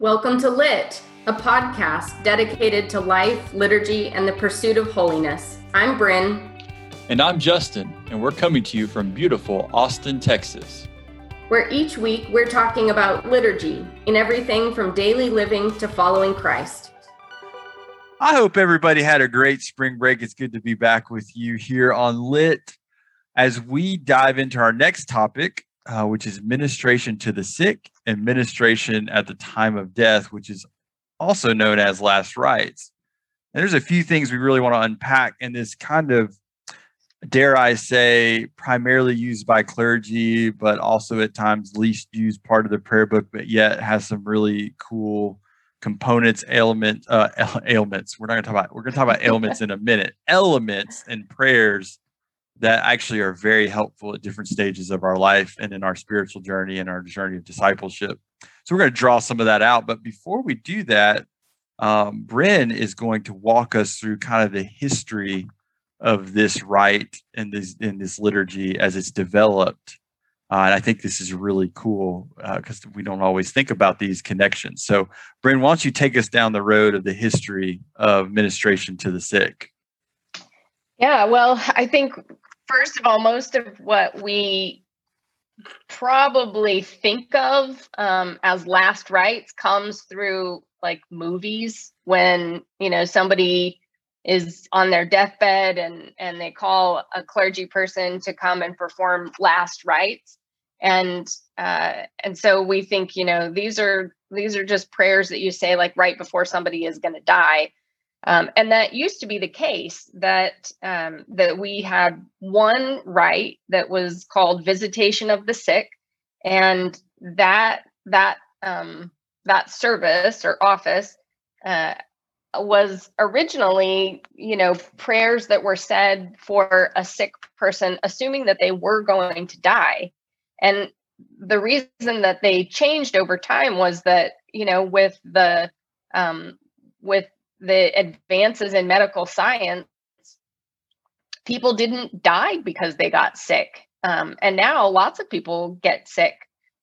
Welcome to Lit, a podcast dedicated to life, liturgy, and the pursuit of holiness. I'm Bryn. And I'm Justin, and we're coming to you from beautiful Austin, Texas. Where each week we're talking about liturgy in everything from daily living to following Christ. I hope everybody had a great spring break. It's good to be back with you here on Lit as we dive into our next topic uh, which is ministration to the sick and ministration at the time of death, which is also known as last rites. And there's a few things we really want to unpack in this kind of, dare I say, primarily used by clergy, but also at times least used part of the prayer book, but yet has some really cool components, element, uh, ailments. We're not going to talk about. We're going to talk about ailments in a minute. Elements and prayers that actually are very helpful at different stages of our life and in our spiritual journey and our journey of discipleship. So we're going to draw some of that out. But before we do that, um, Bryn is going to walk us through kind of the history of this rite and this in this liturgy as it's developed. Uh, and I think this is really cool because uh, we don't always think about these connections. So, Bryn, why don't you take us down the road of the history of ministration to the sick? Yeah, well, I think first of all, most of what we probably think of um, as last rites comes through like movies when you know somebody is on their deathbed and and they call a clergy person to come and perform last rites. And uh, and so we think you know these are these are just prayers that you say like right before somebody is going to die um, and that used to be the case that um, that we had one rite that was called visitation of the sick, and that that um, that service or office uh, was originally, you know, prayers that were said for a sick person, assuming that they were going to die. And the reason that they changed over time was that, you know, with the um, with the advances in medical science, people didn't die because they got sick. Um, and now lots of people get sick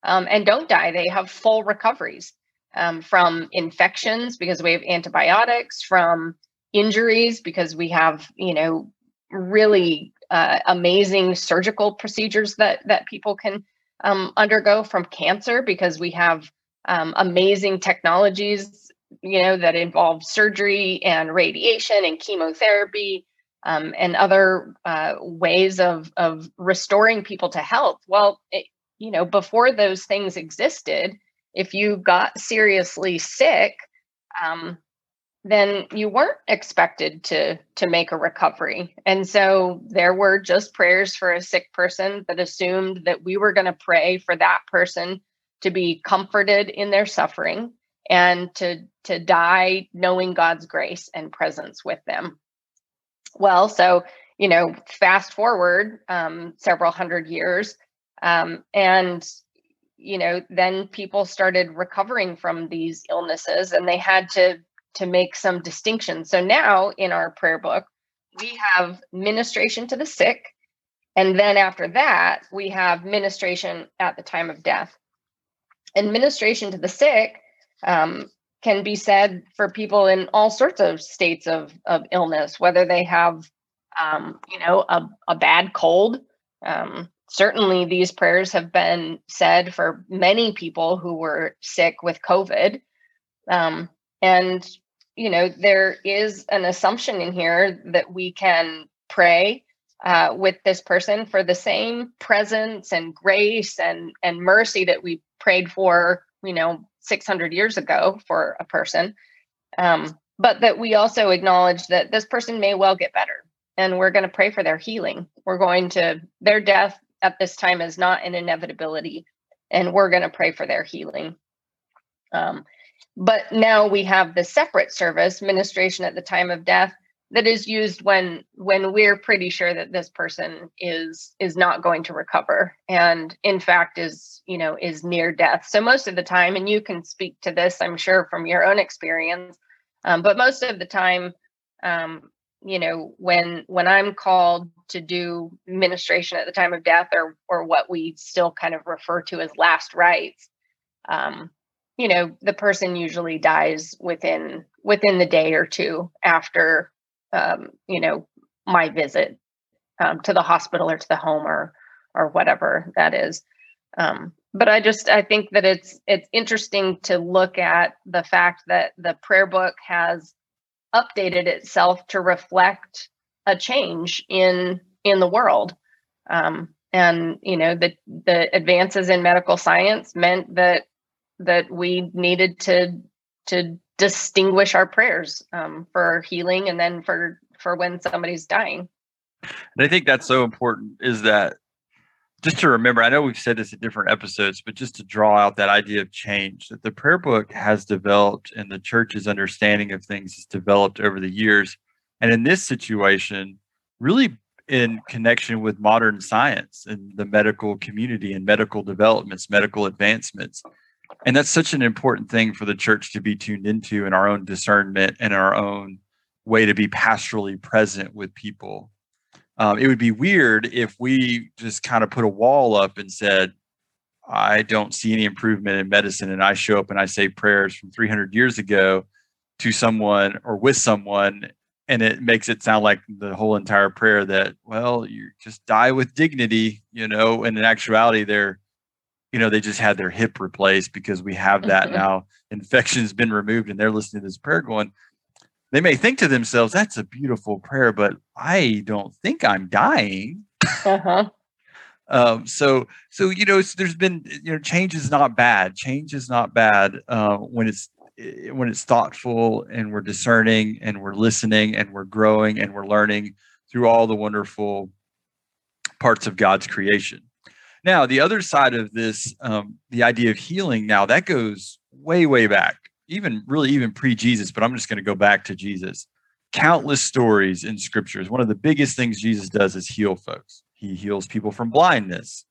um, and don't die. They have full recoveries um, from infections because we have antibiotics, from injuries because we have, you know, really uh, amazing surgical procedures that that people can um, undergo from cancer because we have um, amazing technologies you know, that involve surgery and radiation and chemotherapy um, and other uh, ways of of restoring people to health. Well, it, you know, before those things existed, if you got seriously sick, um, then you weren't expected to to make a recovery. And so there were just prayers for a sick person that assumed that we were going to pray for that person to be comforted in their suffering and to to die knowing God's grace and presence with them. Well, so you know, fast forward um, several hundred years, um, and you know, then people started recovering from these illnesses, and they had to to make some distinctions. So now in our prayer book, we have ministration to the sick, and then after that, we have ministration at the time of death. And ministration to the sick um, can be said for people in all sorts of states of, of illness, whether they have, um, you know, a, a bad cold. Um, certainly, these prayers have been said for many people who were sick with COVID. Um, and, you know, there is an assumption in here that we can pray uh, with this person for the same presence and grace and and mercy that we prayed for you know 600 years ago for a person. Um, but that we also acknowledge that this person may well get better and we're going to pray for their healing. We're going to their death at this time is not an inevitability and we're going to pray for their healing. Um, but now we have the separate service ministration at the time of death that is used when when we're pretty sure that this person is is not going to recover and in fact is you know is near death. So most of the time and you can speak to this i'm sure from your own experience um, but most of the time um, you know when when i'm called to do ministration at the time of death or or what we still kind of refer to as last rites um, you know the person usually dies within within the day or two after um, you know my visit um, to the hospital or to the home or or whatever that is. Um, but i just i think that it's it's interesting to look at the fact that the prayer book has updated itself to reflect a change in in the world. Um, and you know the the advances in medical science meant that that we needed to to distinguish our prayers um, for healing and then for for when somebody's dying. And i think that's so important is that just to remember i know we've said this in different episodes but just to draw out that idea of change that the prayer book has developed and the church's understanding of things has developed over the years. And in this situation really in connection with modern science and the medical community and medical developments medical advancements and that's such an important thing for the church to be tuned into in our own discernment and our own way to be pastorally present with people. Um, it would be weird if we just kind of put a wall up and said i don't see any improvement in medicine and i show up and i say prayers from 300 years ago to someone or with someone and it makes it sound like the whole entire prayer that well you just die with dignity you know and in actuality they're you know, they just had their hip replaced because we have that mm-hmm. now. Infection's been removed and they're listening to this prayer going, they may think to themselves, that's a beautiful prayer, but I don't think I'm dying. Uh-huh. um, so, so, you know, there's been, you know, change is not bad. Change is not bad uh, when it's, eh, when it's thoughtful and we're discerning and we're listening and we're growing and we're learning through all the wonderful parts of God's creation. Now, the other side of this, um, the idea of healing, now that goes way, way back, even really even pre Jesus, but I'm just going to go back to Jesus. Countless stories in scriptures. One of the biggest things Jesus does is heal folks. He heals people from blindness,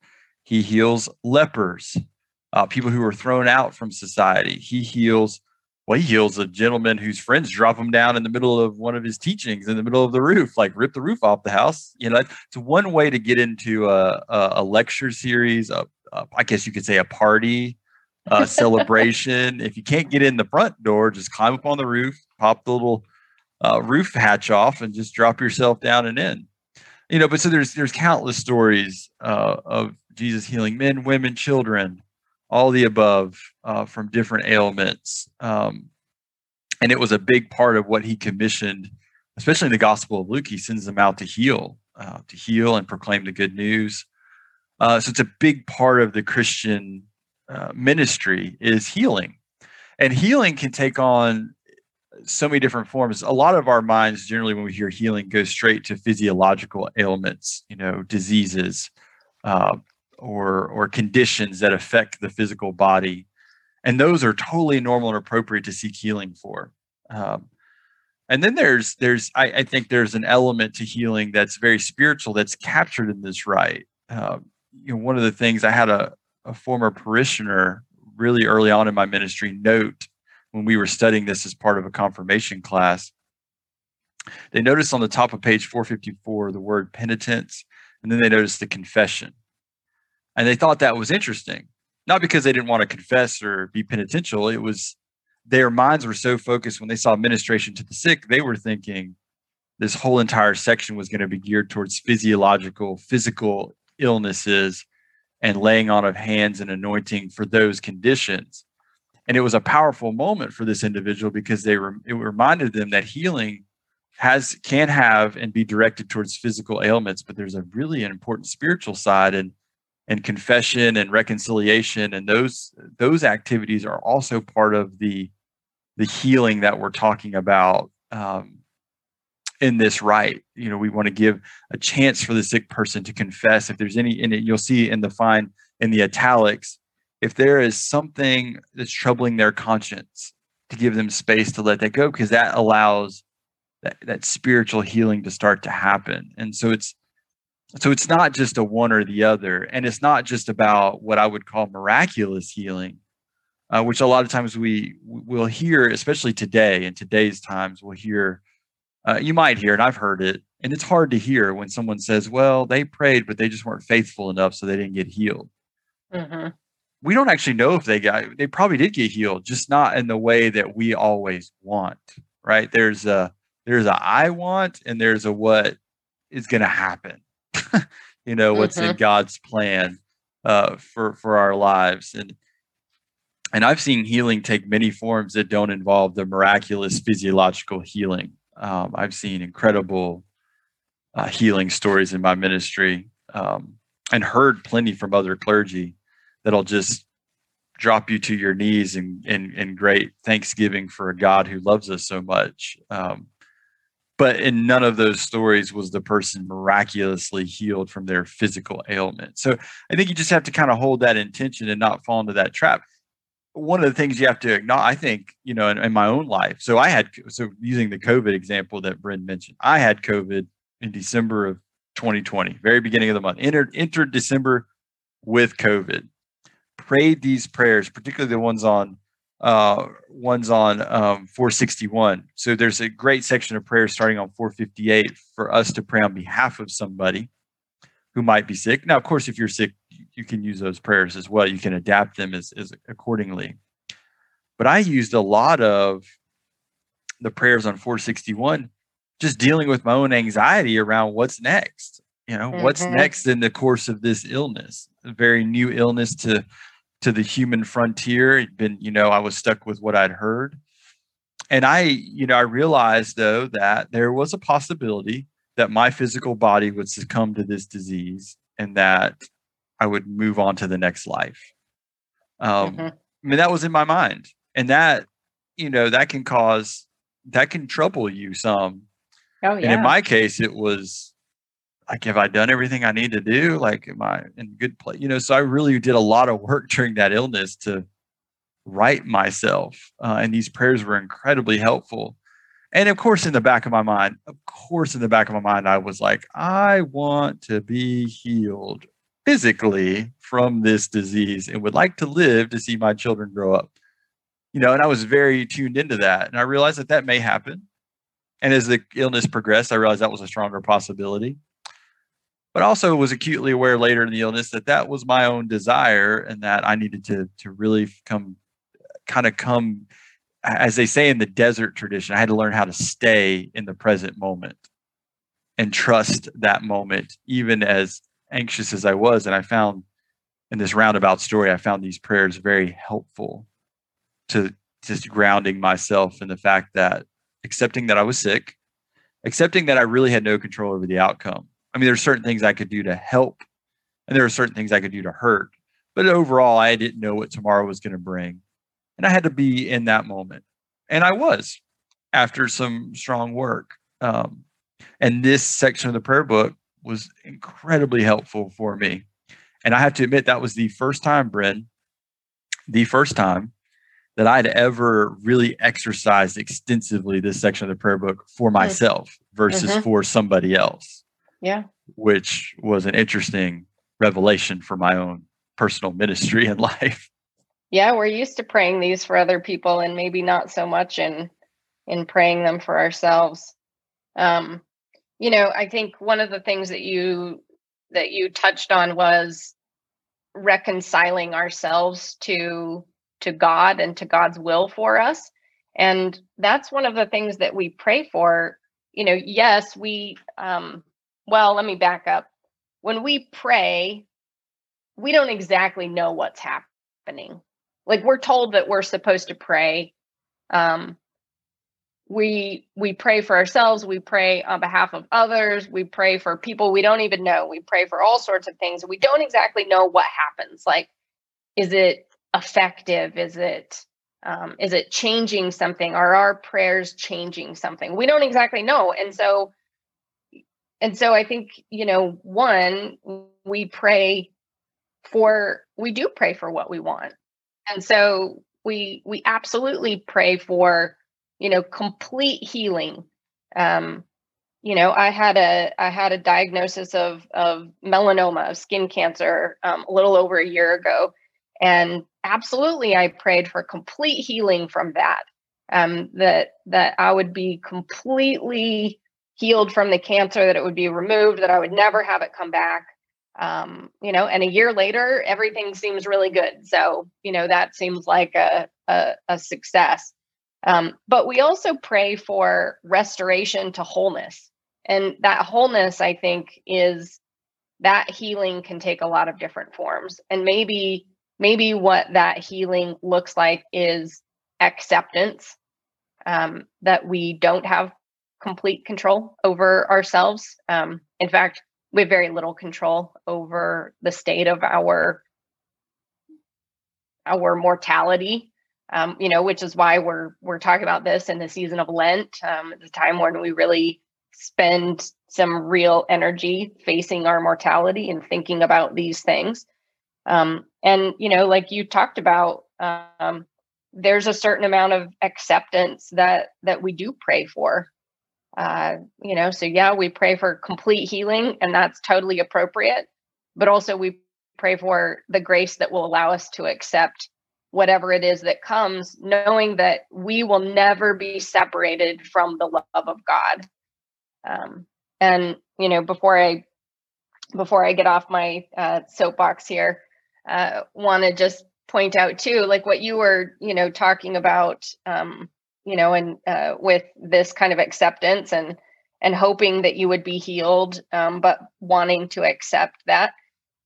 he heals lepers, uh, people who are thrown out from society. He heals well, he heals a gentleman whose friends drop him down in the middle of one of his teachings in the middle of the roof, like rip the roof off the house. You know, it's one way to get into a, a, lecture series, a, a, I guess you could say a party, a celebration. if you can't get in the front door, just climb up on the roof, pop the little uh, roof hatch off, and just drop yourself down and in. You know, but so there's there's countless stories uh, of Jesus healing men, women, children all the above uh, from different ailments. Um, and it was a big part of what he commissioned, especially in the Gospel of Luke. He sends them out to heal, uh, to heal and proclaim the good news. Uh, so it's a big part of the Christian uh, ministry is healing, and healing can take on so many different forms. A lot of our minds, generally, when we hear healing, go straight to physiological ailments, you know, diseases, uh, or or conditions that affect the physical body. And those are totally normal and appropriate to seek healing for. Um, and then there's there's I, I, think there's an element to healing that's very spiritual that's captured in this rite. Um, you know one of the things i had a, a former parishioner really early on in my ministry note when we were studying this as part of a confirmation class. They noticed on the top of page 454 the word penitence and then they noticed the confession and they thought that was interesting, not because they didn't want to confess or be penitential. It was their minds were so focused when they saw ministration to the sick, they were thinking this whole entire section was going to be geared towards physiological, physical illnesses and laying on of hands and anointing for those conditions. And it was a powerful moment for this individual because they it reminded them that healing has can have and be directed towards physical ailments, but there's a really important spiritual side. And and confession and reconciliation and those those activities are also part of the the healing that we're talking about um, in this rite. You know we want to give a chance for the sick person to confess. If there's any and you'll see in the fine in the italics if there is something that's troubling their conscience to give them space to let that go because that allows that, that spiritual healing to start to happen. And so it's so it's not just a one or the other and it's not just about what i would call miraculous healing uh, which a lot of times we will hear especially today in today's times we'll hear uh, you might hear and i've heard it and it's hard to hear when someone says well they prayed but they just weren't faithful enough so they didn't get healed mm-hmm. we don't actually know if they got they probably did get healed, just not in the way that we always want. Right? There's a there's a I want and there's a what is going to happen. you know what's mm-hmm. in God's plan uh, for for our lives and and I've seen healing take many forms that don't involve the miraculous physiological healing. Um, I've seen incredible uh, healing stories in my ministry um, and heard plenty from other clergy that'll just drop you to your knees in, in, in great thanksgiving for a God who loves us so much. Um, but in none of those stories was the person miraculously healed from their physical ailment. So I think you just have to kind of hold that intention and not fall into that trap. One of the things you have to acknowledge, I think, you know, in, in my own life. So I had, so using the COVID example that Bryn mentioned, I had COVID in December of 2020, very beginning of the month. Entered entered December with COVID. Prayed these prayers, particularly the ones on uh, ones on um, 461. So there's a great section of prayer starting on 458 for us to pray on behalf of somebody who might be sick. Now, of course, if you're sick, you can use those prayers as well. You can adapt them as, as accordingly. But I used a lot of the prayers on 461 just dealing with my own anxiety around what's next. You know, mm-hmm. what's next in the course of this illness, a very new illness to to the human frontier. It'd been, you know, I was stuck with what I'd heard. And I, you know, I realized though that there was a possibility that my physical body would succumb to this disease and that I would move on to the next life. Um, mm-hmm. I mean, that was in my mind. And that, you know, that can cause, that can trouble you some Oh, yeah. And in my case, it was like, have I done everything I need to do? Like, am I in good place? You know, so I really did a lot of work during that illness to right myself. Uh, and these prayers were incredibly helpful. And of course, in the back of my mind, of course, in the back of my mind, I was like, I want to be healed physically from this disease and would like to live to see my children grow up. You know, and I was very tuned into that. And I realized that that may happen. And as the illness progressed, I realized that was a stronger possibility. But also was acutely aware later in the illness that that was my own desire and that I needed to to really come kind of come as they say in the desert tradition, I had to learn how to stay in the present moment and trust that moment, even as anxious as I was. And I found in this roundabout story, I found these prayers very helpful to just grounding myself in the fact that accepting that I was sick, accepting that I really had no control over the outcome. I mean, there's certain things I could do to help, and there are certain things I could do to hurt. But overall, I didn't know what tomorrow was going to bring. And I had to be in that moment. And I was after some strong work. Um, and this section of the prayer book was incredibly helpful for me. And I have to admit, that was the first time, Bryn, the first time that I'd ever really exercised extensively this section of the prayer book for mm-hmm. myself versus mm-hmm. for somebody else. Yeah. Which was an interesting revelation for my own personal ministry and life. Yeah, we're used to praying these for other people and maybe not so much in in praying them for ourselves. Um, you know, I think one of the things that you that you touched on was reconciling ourselves to to God and to God's will for us. And that's one of the things that we pray for. You know, yes, we, um, well, let me back up. When we pray, we don't exactly know what's happening. Like we're told that we're supposed to pray. Um, we we pray for ourselves we pray on behalf of others we pray for people we don't even know we pray for all sorts of things we don't exactly know what happens like is it effective? Is it um, is it changing something? Are our prayers changing something? We don't exactly know, and so and so I think you know one we pray for we do pray for what we want, and so we we absolutely pray for you know complete healing. Um, you know, I had a I had a diagnosis of of melanoma, of skin cancer, um, a little over a year ago, and absolutely i prayed for complete healing from that. Um, that that i would be completely healed from the cancer that it would be removed that i would never have it come back um, you know, and a year later, everything seems really good. So, you know, that seems like a, a, a success. Um, but we also pray for restoration to wholeness. And that wholeness, I think, is that healing can take a lot of different forms. And maybe, maybe what that healing looks like is acceptance um, that we don't have complete control over ourselves. Um, in fact, we have very little control over the state of our our mortality. Um, you know which is why we're we're talking about this in the season of lent um, a time when we really spend some real energy facing our mortality and thinking about these things. Um, and you know like you talked about um, there's a certain amount of acceptance that that we do pray for uh, you know, so yeah, we pray for complete healing, and that's totally appropriate. But also, we pray for the grace that will allow us to accept whatever it is that comes, knowing that we will never be separated from the love of God. Um, and you know, before I before I get off my uh, soapbox here, uh, want to just point out too, like what you were, you know, talking about um, you know, and uh, with this kind of acceptance and and hoping that you would be healed, um, but wanting to accept that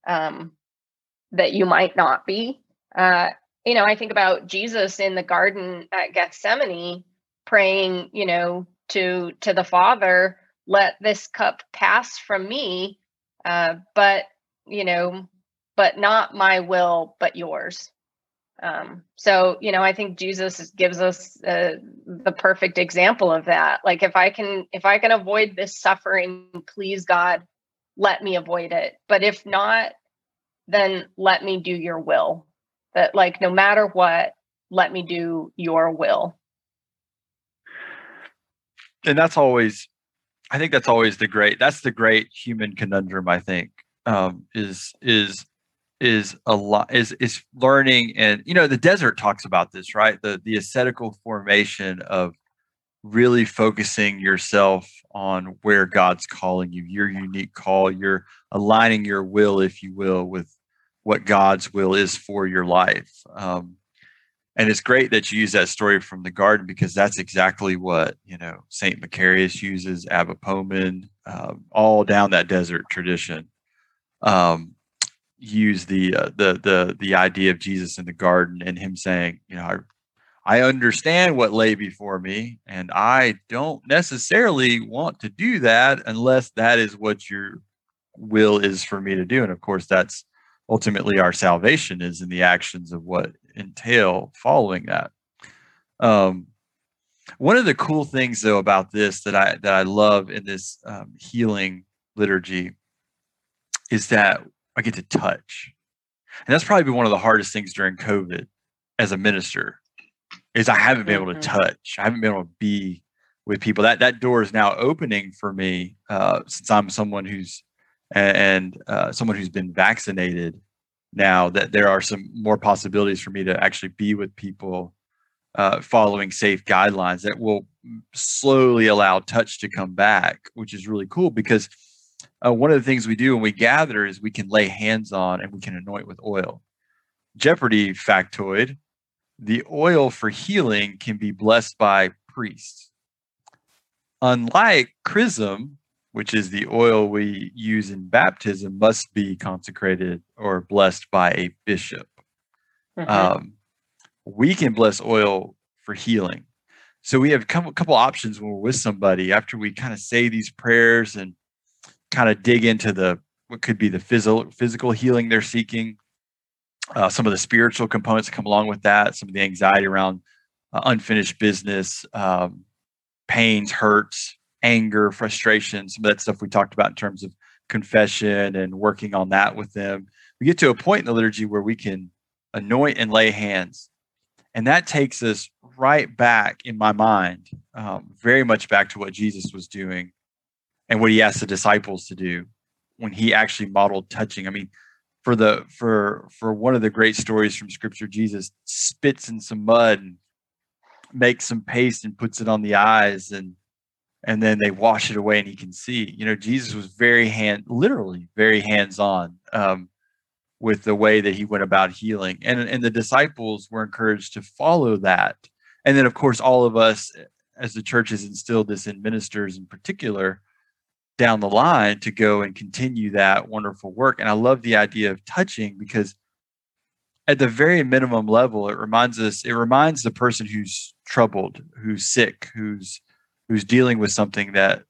um, that you might not be. Uh, you know, I think about Jesus in the garden at Gethsemane, praying, you know, to to the Father, let this cup pass from me, uh, but you know, but not my will, but yours. Um, so, you know, I think Jesus gives us uh, the perfect example of that. Like, if I can, if I can avoid this suffering, please God, let me avoid it. But if not, then let me do your will. That, like, no matter what, let me do your will. And that's always, I think that's always the great, that's the great human conundrum, I think, um, is, is is a lot is is learning and you know the desert talks about this right? The the ascetical formation of really focusing yourself on where god's calling you your unique call you're aligning your will if you will with what god's will is for your life. Um, and it's great that you use that story from the garden because that's exactly what you know saint macarius uses abba Poemen, um, all down that desert tradition. Um, use the uh, the the the idea of Jesus in the garden and him saying, you know, I, I understand what lay before me, and I don't necessarily want to do that unless that is what your will is for me to do. And of course, that's ultimately our salvation is in the actions of what entail following that. Um, one of the cool things though about this that I that I love in this um, healing liturgy is that I get to touch. And that's probably been one of the hardest things during COVID as a minister is I haven't been able to mm-hmm. touch. I haven't been able to be with people. That that door is now opening for me uh, since I'm someone who's and uh, someone who's been vaccinated now that there are some more possibilities for me to actually be with people uh, following safe guidelines that will slowly allow touch to come back, which is really cool because uh, one of the things we do when we gather is we can lay hands on and we can anoint with oil. Jeopardy factoid the oil for healing can be blessed by priests. Unlike chrism, which is the oil we use in baptism, must be consecrated or blessed by a bishop. Mm-hmm. Um, we can bless oil for healing. So we have a couple, couple options when we're with somebody after we kind of say these prayers and kind of dig into the what could be the physical physical healing they're seeking, uh, some of the spiritual components that come along with that, some of the anxiety around uh, unfinished business, um, pains, hurts, anger, frustration, some of that stuff we talked about in terms of confession and working on that with them. We get to a point in the liturgy where we can anoint and lay hands. And that takes us right back in my mind, um, very much back to what Jesus was doing and what he asked the disciples to do when he actually modeled touching. I mean, for the for for one of the great stories from scripture, Jesus spits in some mud and makes some paste and puts it on the eyes and and then they wash it away and he can see. You know, Jesus was very hand, literally very hands on um, with the way that he went about healing, and and the disciples were encouraged to follow that. And then, of course, all of us as the church has instilled this in ministers in particular down the line to go and continue that wonderful work. And I love the idea of touching because at the very minimum level, it reminds us, it reminds the person who's troubled, who's sick, who's who's dealing with something that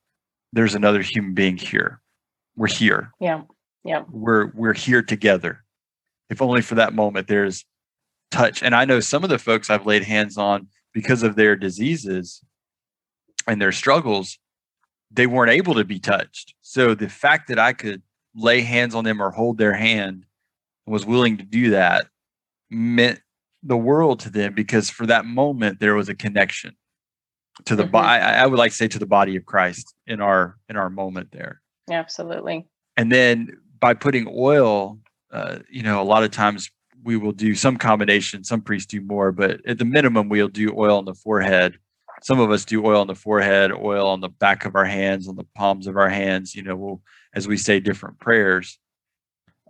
there's another human being here. We're here. Yeah. Yeah. We're we're here together. If only for that moment there's touch. And I know some of the folks I've laid hands on because of their diseases and their struggles, they weren't able to be touched. So the fact that I could lay hands on them or hold their hand and was willing to do that meant the world to them because for that moment there was a connection to the mm-hmm. body I, would like to say to the body of christ in our in our moment there absolutely and then by putting oil uh, you know a lot of times we will do some combination some priests do more but at the minimum we'll do oil on the forehead some of us do oil on the forehead, oil on the back of our hands, on the palms of our hands. You know, we'll as we say different prayers.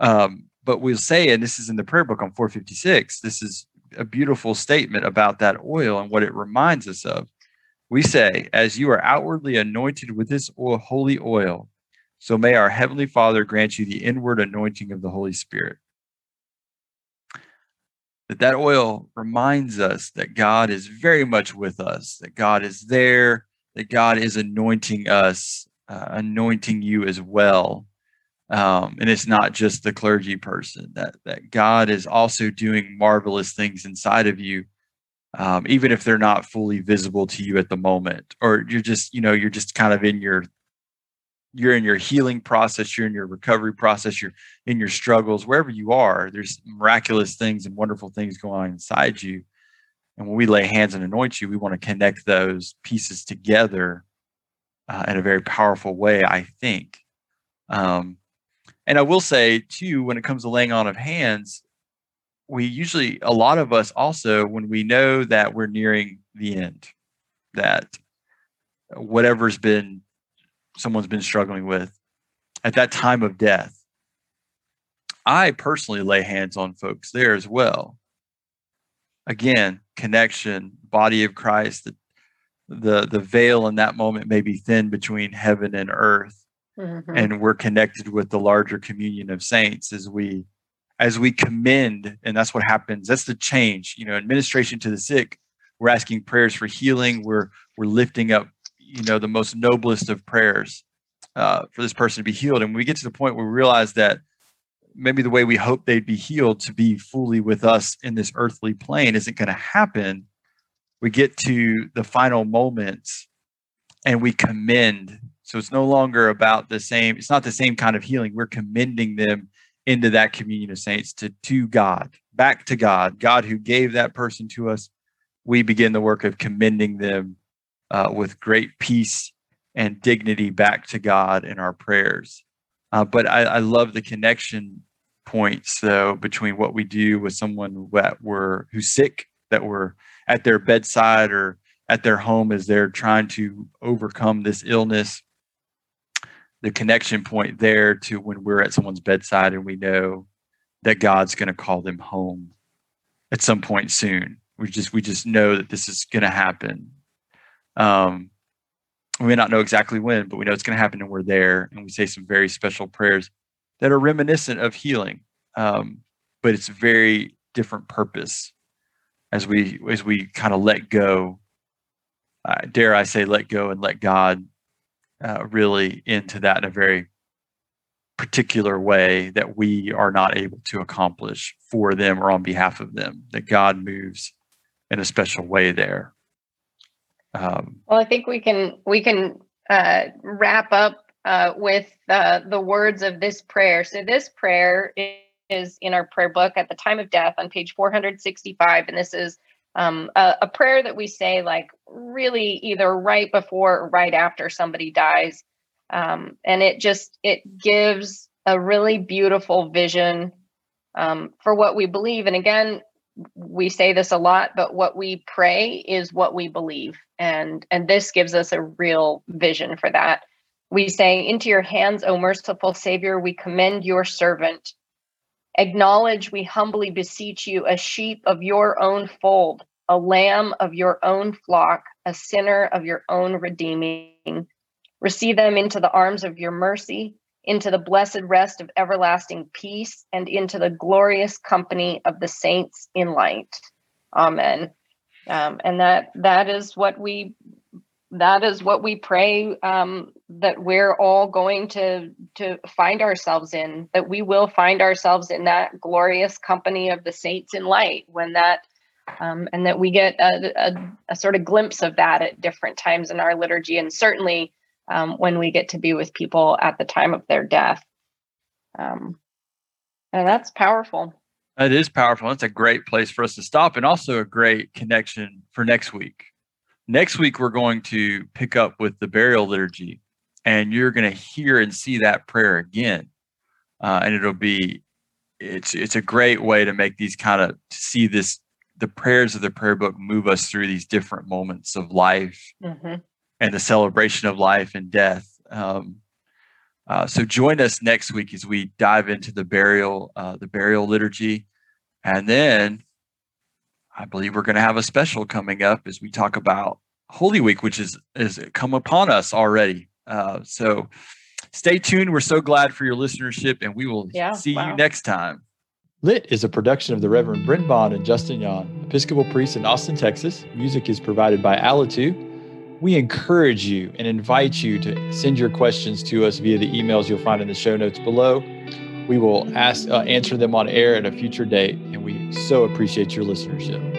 Um, but we'll say, and this is in the prayer book on 456. This is a beautiful statement about that oil and what it reminds us of. We say, as you are outwardly anointed with this oil, holy oil, so may our heavenly Father grant you the inward anointing of the Holy Spirit that that oil reminds us that God is very much with us, that God is there, that God is anointing us, uh, anointing you as well. Um, and it's not just the clergy person, that, that God is also doing marvelous things inside of you, um, even if they're not fully visible to you at the moment, or you're just, you know, you're just kind of in your you're in your healing process, you're in your recovery process, you're in your struggles, wherever you are, there's miraculous things and wonderful things going on inside you. And when we lay hands and anoint you, we want to connect those pieces together uh, in a very powerful way, I think. Um, and I will say, too, when it comes to laying on of hands, we usually, a lot of us also, when we know that we're nearing the end, that whatever's been someone's been struggling with at that time of death. I personally lay hands on folks there as well. Again, connection, body of Christ, the the, the veil in that moment may be thin between heaven and earth. Mm-hmm. And we're connected with the larger communion of saints as we as we commend, and that's what happens. That's the change. You know, administration to the sick. We're asking prayers for healing. We're we're lifting up you know the most noblest of prayers uh, for this person to be healed. And we get to the point where we realize that maybe the way we hope they'd be healed to be fully with us in this earthly plane isn't going to happen. We get to the final moments and we commend. So it's no longer about the same it's not the same kind of healing. We're commending them into that communion of saints to to god back to god god who gave that person to us. We begin the work of commending them uh, with great peace and dignity back to God in our prayers. Uh, but I, I, love the connection points though between what we do with someone that we're who's sick, that we're at their bedside or at their home as they're trying to overcome this illness. The connection point there to when we're at someone's bedside and we know that God's going to call them home at some point soon. We just we just know that this is going to happen um, we may not know exactly when, but we know it's going to happen and we're there. And we say some very special prayers that are reminiscent of healing, um, but it's very different purpose as we as we kind of let go. Uh, dare I say, let go and let God uh, really into that in a very particular way that we are not able to accomplish for them or on behalf of them. That God moves in a special way there. Um, well, I think we can we can uh, wrap up uh, with uh, the words of this prayer. So this prayer is in our prayer book at the time of death on page 465, and this is um, a, a, prayer that we say like really either right before or right after somebody dies, um, and it just it gives a really beautiful vision um, for what we believe. And again, we say this a lot, but what we pray is what we believe. And, and this gives us a real vision for that. We say, Into your hands, O merciful Savior, we commend your servant. Acknowledge, we humbly beseech you, a sheep of your own fold, a lamb of your own flock, a sinner of your own redeeming. Receive them into the arms of your mercy into the blessed rest of everlasting peace, and into the glorious company of the saints in light. Amen. Um, and that that is what we that is what we pray um, that we're all going to to find ourselves in. That we will find ourselves in that glorious company of the saints in light when that. Um, and that we get a, a, a sort of glimpse of that at different times in our liturgy, and certainly um, when we get to be with people at the time of their death. Um, and that's powerful. That is powerful. That's a great place for us to stop and also a great connection for next week. Next week, we're going to pick up with the burial liturgy, and you're going to hear and see that prayer again. Uh, and it'll be, it's it's a great way to make these kind of to see this the prayers of the prayer book move us through these different moments of life mm-hmm and the celebration of life and death. Um, uh, so join us next week as we dive into the burial, uh, the burial liturgy, and then I believe we're going to have a special coming up as we talk about Holy Week, which is is come upon us already. Uh, so stay tuned. We're so glad for your listenership, and we will yeah, see wow. you next time. Lit is a production of the Reverend Brent Bond and Justin Yon, Episcopal priests in Austin, Texas. Music is provided by Alitu we encourage you and invite you to send your questions to us via the emails you'll find in the show notes below. We will ask uh, answer them on air at a future date, and we so appreciate your listenership.